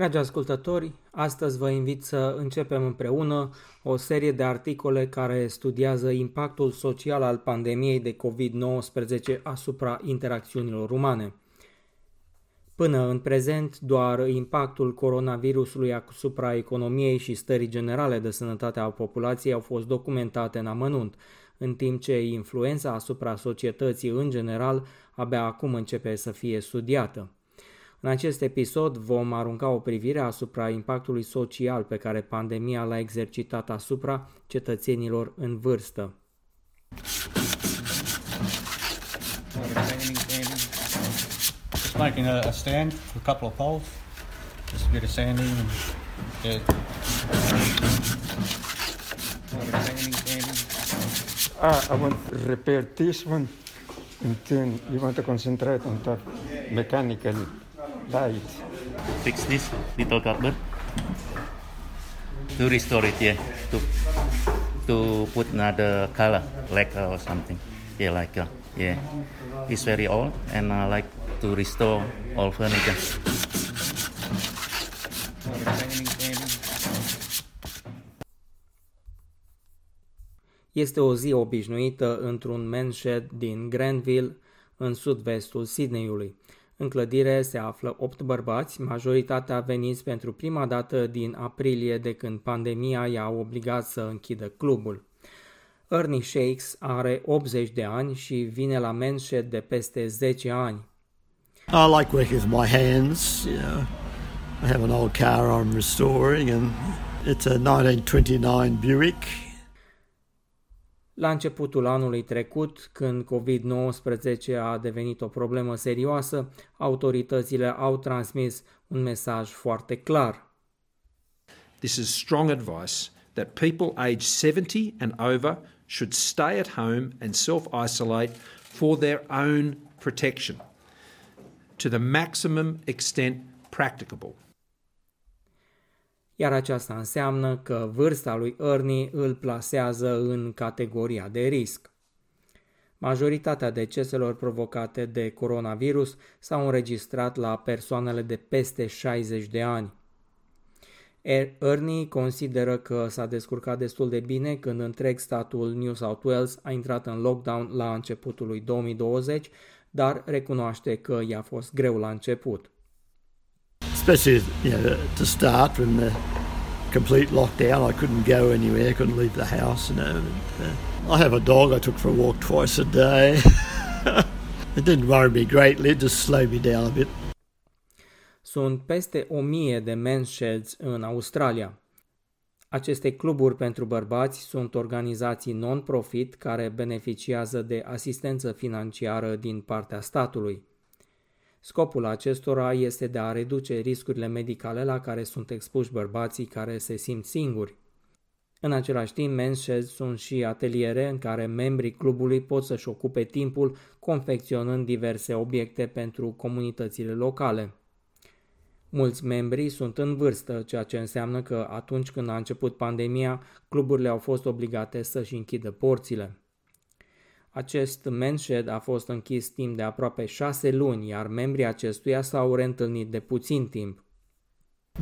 Dragi ascultători, astăzi vă invit să începem împreună o serie de articole care studiază impactul social al pandemiei de COVID-19 asupra interacțiunilor umane. Până în prezent, doar impactul coronavirusului asupra economiei și stării generale de sănătate a populației au fost documentate în amănunt, în timp ce influența asupra societății în general abia acum începe să fie studiată. În acest episod vom arunca o privire asupra impactului social pe care pandemia l-a exercitat asupra cetățenilor în vârstă. Just making a, a stand with a couple of poles, just a bit of sanding. And, yeah. Sanding, sanding. Ah, I want to repair this one, and then you want to concentrate on the mechanical light. fix this little cupboard to restore it yeah to to put another color like uh, or something yeah like uh, yeah it's very old and I like to restore all furniture Sanding, sanding. Este o zi obișnuită într-un men's shed din Granville, în sud-vestul Sydneyului. În clădire se află 8 bărbați, majoritatea veniți pentru prima dată din aprilie de când pandemia i-a obligat să închidă clubul. Ernie Shakes are 80 de ani și vine la men's shed de peste 10 ani. I like working with my hands. You know, I have an old car I'm restoring, and it's a 1929 Buick. La începutul anului trecut, când COVID-19 a devenit o problemă serioasă, autoritățile au transmis un mesaj foarte clar. This is strong advice that people aged 70 and over should stay at home and self isolate for their own protection to the maximum extent practicable. Iar aceasta înseamnă că vârsta lui Ernie îl plasează în categoria de risc. Majoritatea deceselor provocate de coronavirus s-au înregistrat la persoanele de peste 60 de ani. Er- Ernie consideră că s-a descurcat destul de bine când întreg statul New South Wales a intrat în lockdown la începutul lui 2020, dar recunoaște că i-a fost greu la început. Especially, you know, to start when the complete lockdown, I couldn't go anywhere, couldn't leave the house. You know, and, uh, I have a dog I took for a walk twice a day. it didn't worry me greatly; it just slowed me down a bit. Sunt peste o mie de men's sheds în Australia. Aceste cluburi pentru bărbați sunt organizații non-profit care beneficiază de asistență financiară din partea statului. Scopul acestora este de a reduce riscurile medicale la care sunt expuși bărbații care se simt singuri. În același timp, men's sheds sunt și ateliere în care membrii clubului pot să-și ocupe timpul confecționând diverse obiecte pentru comunitățile locale. Mulți membri sunt în vârstă, ceea ce înseamnă că atunci când a început pandemia, cluburile au fost obligate să-și închidă porțile. Acest men's shed a fost închis timp de aproape șase luni, iar membrii acestuia s-au reîntâlnit de puțin timp.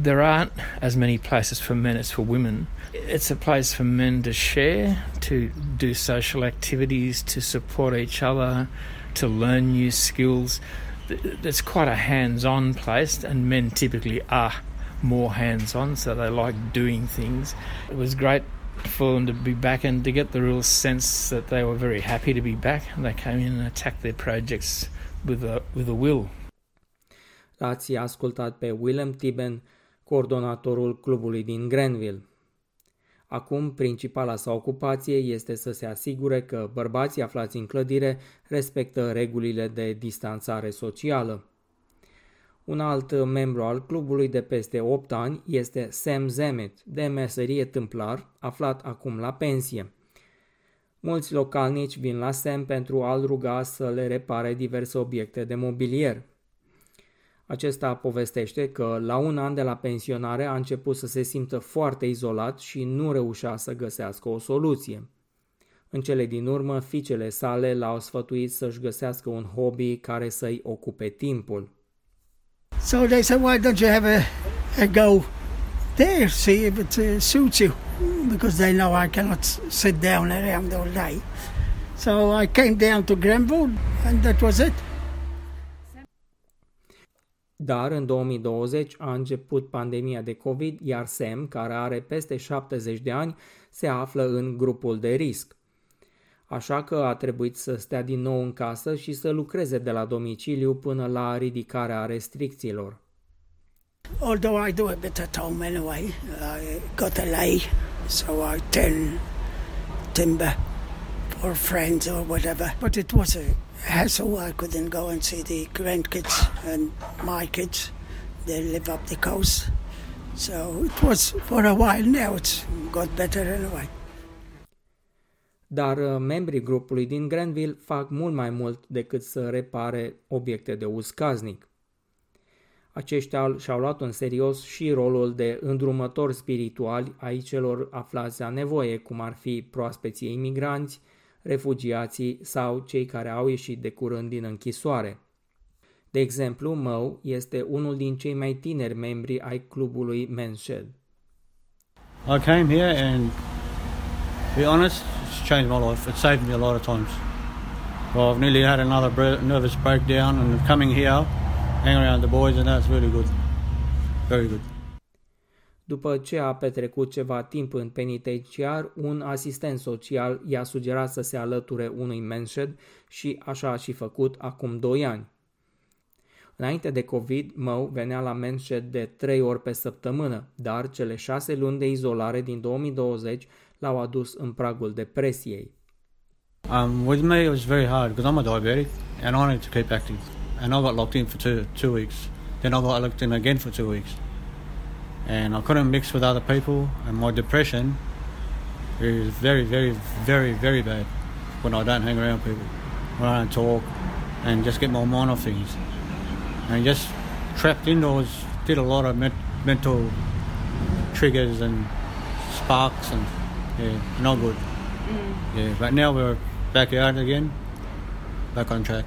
There aren't as many places for men as for women. It's a place for men to share, to do social activities, to support each other, to learn new skills. It's quite a hands on place, and men typically are more hands on, so they like doing things. It was great for them to be back and to get the real sense that they were very happy to be back. And they came in and attacked their projects with a, with a will. L-ați ascultat pe Willem Tiben, coordonatorul clubului din Granville. Acum, principala sa ocupație este să se asigure că bărbații aflați în clădire respectă regulile de distanțare socială. Un alt membru al clubului de peste 8 ani este Sam Zemet, de meserie tâmplar, aflat acum la pensie. Mulți localnici vin la Sam pentru a-l ruga să le repare diverse obiecte de mobilier. Acesta povestește că la un an de la pensionare a început să se simtă foarte izolat și nu reușea să găsească o soluție. În cele din urmă, fiicele sale l-au sfătuit să-și găsească un hobby care să-i ocupe timpul. So they said, why don't you have a, I go there, see if it uh, suits you, because they know I cannot sit down around all day. So I came down to Granville, and that was it. Dar în 2020 a început pandemia de COVID, iar Sam, care are peste 70 de ani, se află în grupul de risc. Așa că a trebuit să stea din nou în casă și să lucreze de la domiciliu până la ridicarea restricțiilor. Although I do a bit at home anyway, I got a lay, so I turn timber for friends or whatever. But it was a hassle. I couldn't go and see the grandkids and my kids. They live up the coast. So it was for a while now. It's got better anyway. Dar uh, membrii grupului din Granville fac mult mai mult decât să repare obiecte de uz casnic. Aceștia și-au luat în serios și rolul de îndrumători spirituali ai celor aflați la nevoie, cum ar fi proaspeții imigranți, refugiații sau cei care au ieșit de curând din închisoare. De exemplu, Mo este unul din cei mai tineri membri ai clubului Menshed. I came here and, to be honest, it's changed my life. It saved me a lot of times. Well, I've nearly had another nervous breakdown and coming here, hanging around the boys and that's really good. Very good. După ce a petrecut ceva timp în penitenciar, un asistent social i-a sugerat să se alăture unui menshed și așa a și făcut acum 2 ani. Înainte de COVID, Mo venea la menshed de 3 ori pe săptămână, dar cele 6 luni de izolare din 2020 l-au adus în pragul depresiei. Um, with me it was very hard because I'm a diabetic and I need to keep active. And I got locked in for two, two weeks. Then I got locked in again for two weeks. and I couldn't mix with other people, and my depression is very, very, very, very bad when I don't hang around people, when I don't talk, and just get my mind off things. And just trapped indoors, did a lot of me- mental triggers and sparks, and yeah, not good. Mm. Yeah, but now we're back out again, back on track.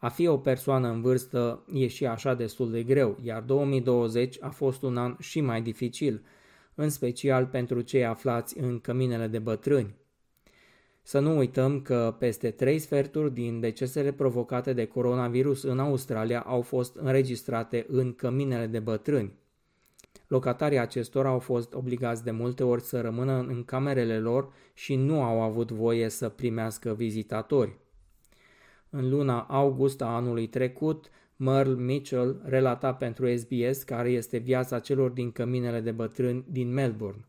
A fi o persoană în vârstă e și așa destul de greu, iar 2020 a fost un an și mai dificil, în special pentru cei aflați în căminele de bătrâni. Să nu uităm că peste trei sferturi din decesele provocate de coronavirus în Australia au fost înregistrate în căminele de bătrâni. Locatarii acestora au fost obligați de multe ori să rămână în camerele lor și nu au avut voie să primească vizitatori. În luna august a anului trecut, Merle Mitchell relata pentru SBS care este viața celor din căminele de bătrâni din Melbourne.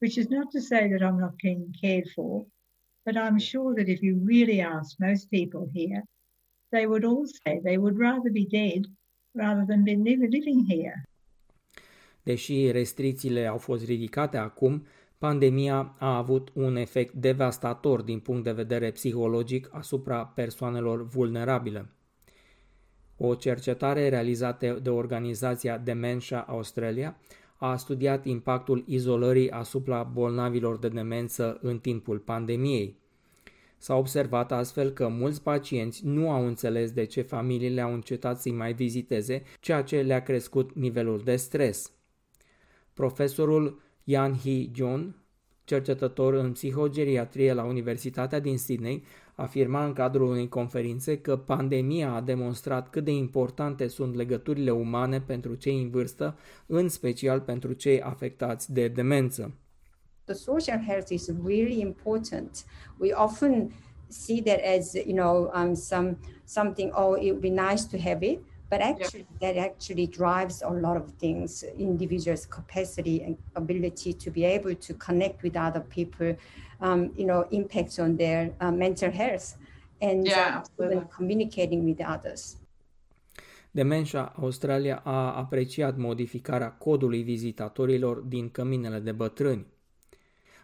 Which is not to say that I'm not being cared for, but I'm sure that if you really ask most people here, they would all say they would rather be dead rather than be living here. Deși restricțiile au fost ridicate acum, Pandemia a avut un efect devastator din punct de vedere psihologic asupra persoanelor vulnerabile. O cercetare realizată de organizația Dementia Australia a studiat impactul izolării asupra bolnavilor de demență în timpul pandemiei. S-a observat astfel că mulți pacienți nu au înțeles de ce familiile au încetat să-i mai viziteze, ceea ce le-a crescut nivelul de stres. Profesorul Yan Hee Jun, cercetător în psihogeriatrie la Universitatea din Sydney, afirma în cadrul unei conferințe că pandemia a demonstrat cât de importante sunt legăturile umane pentru cei în vârstă, în special pentru cei afectați de demență. The social health is really important. We often see that as you know um, some something oh it would be nice to have it but actually yeah. that actually drives a lot of things individuals capacity and ability to be able to connect with other people um, you know impacts on their uh, mental health and yeah, uh, communicating with others Dementia Australia a apreciat modificarea codului vizitatorilor din căminele de bătrâni.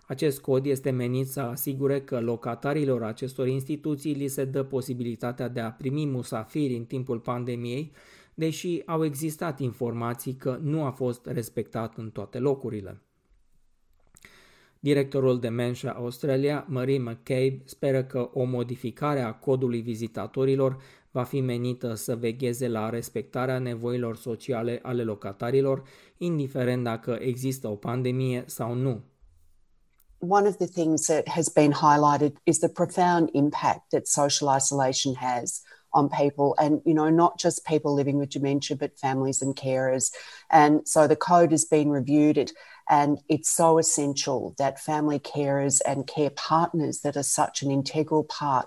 Acest cod este menit să asigure că locatarilor acestor instituții li se dă posibilitatea de a primi musafiri în timpul pandemiei, deși au existat informații că nu a fost respectat în toate locurile. Directorul Dementia Australia, Marie McCabe, speră că o modificare a codului vizitatorilor va fi menită să vegheze la respectarea nevoilor sociale ale locatarilor, indiferent dacă există o pandemie sau nu. One of the things that has been highlighted is the profound impact that social isolation has on people and you know not just people living with dementia but families and carers. And so the code has been reviewed and it's so essential that family carers and care partners that are such an integral part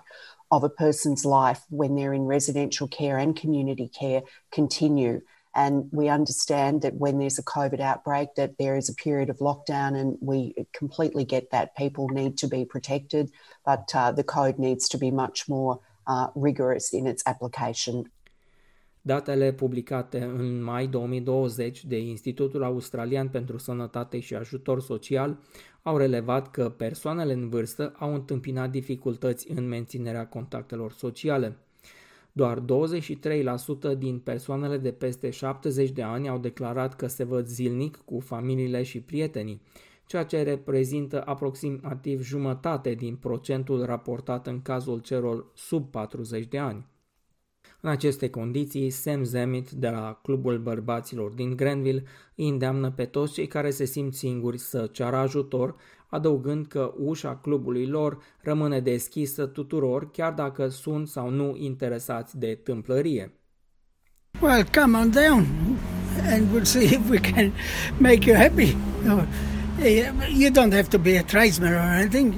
of a person's life when they're in residential care and community care continue and we understand that when there's a covid outbreak that there is a period of lockdown and we completely get that people need to be protected but uh, the code needs to be much more uh, rigorous in its application Datele publicate în mai 2020 de Institutul Australian pentru Sănătate și Ajutor Social au relevat că persoanele în vârstă au întâmpinat dificultăți în menținerea contactelor sociale. Doar 23% din persoanele de peste 70 de ani au declarat că se văd zilnic cu familiile și prietenii, ceea ce reprezintă aproximativ jumătate din procentul raportat în cazul celor sub 40 de ani. În aceste condiții, Sam Zemit de la Clubul Bărbaților din Grenville îi îndeamnă pe toți cei care se simt singuri să ceară ajutor, adăugând că ușa clubului lor rămâne deschisă tuturor, chiar dacă sunt sau nu interesați de tâmplărie. Well, come on down and we'll see if we can make you happy. You don't have to be a tradesman or anything.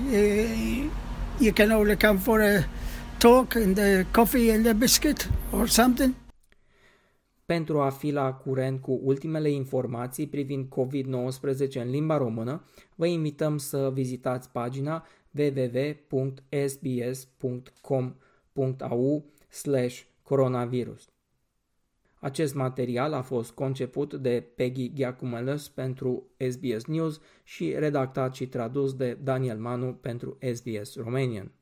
You can only come for a talk and the coffee and the biscuit or something. Pentru a fi la curent cu ultimele informații privind COVID-19 în limba română, vă invităm să vizitați pagina www.sbs.com.au coronavirus. Acest material a fost conceput de Peggy Giacumelos pentru SBS News și redactat și tradus de Daniel Manu pentru SBS Romanian.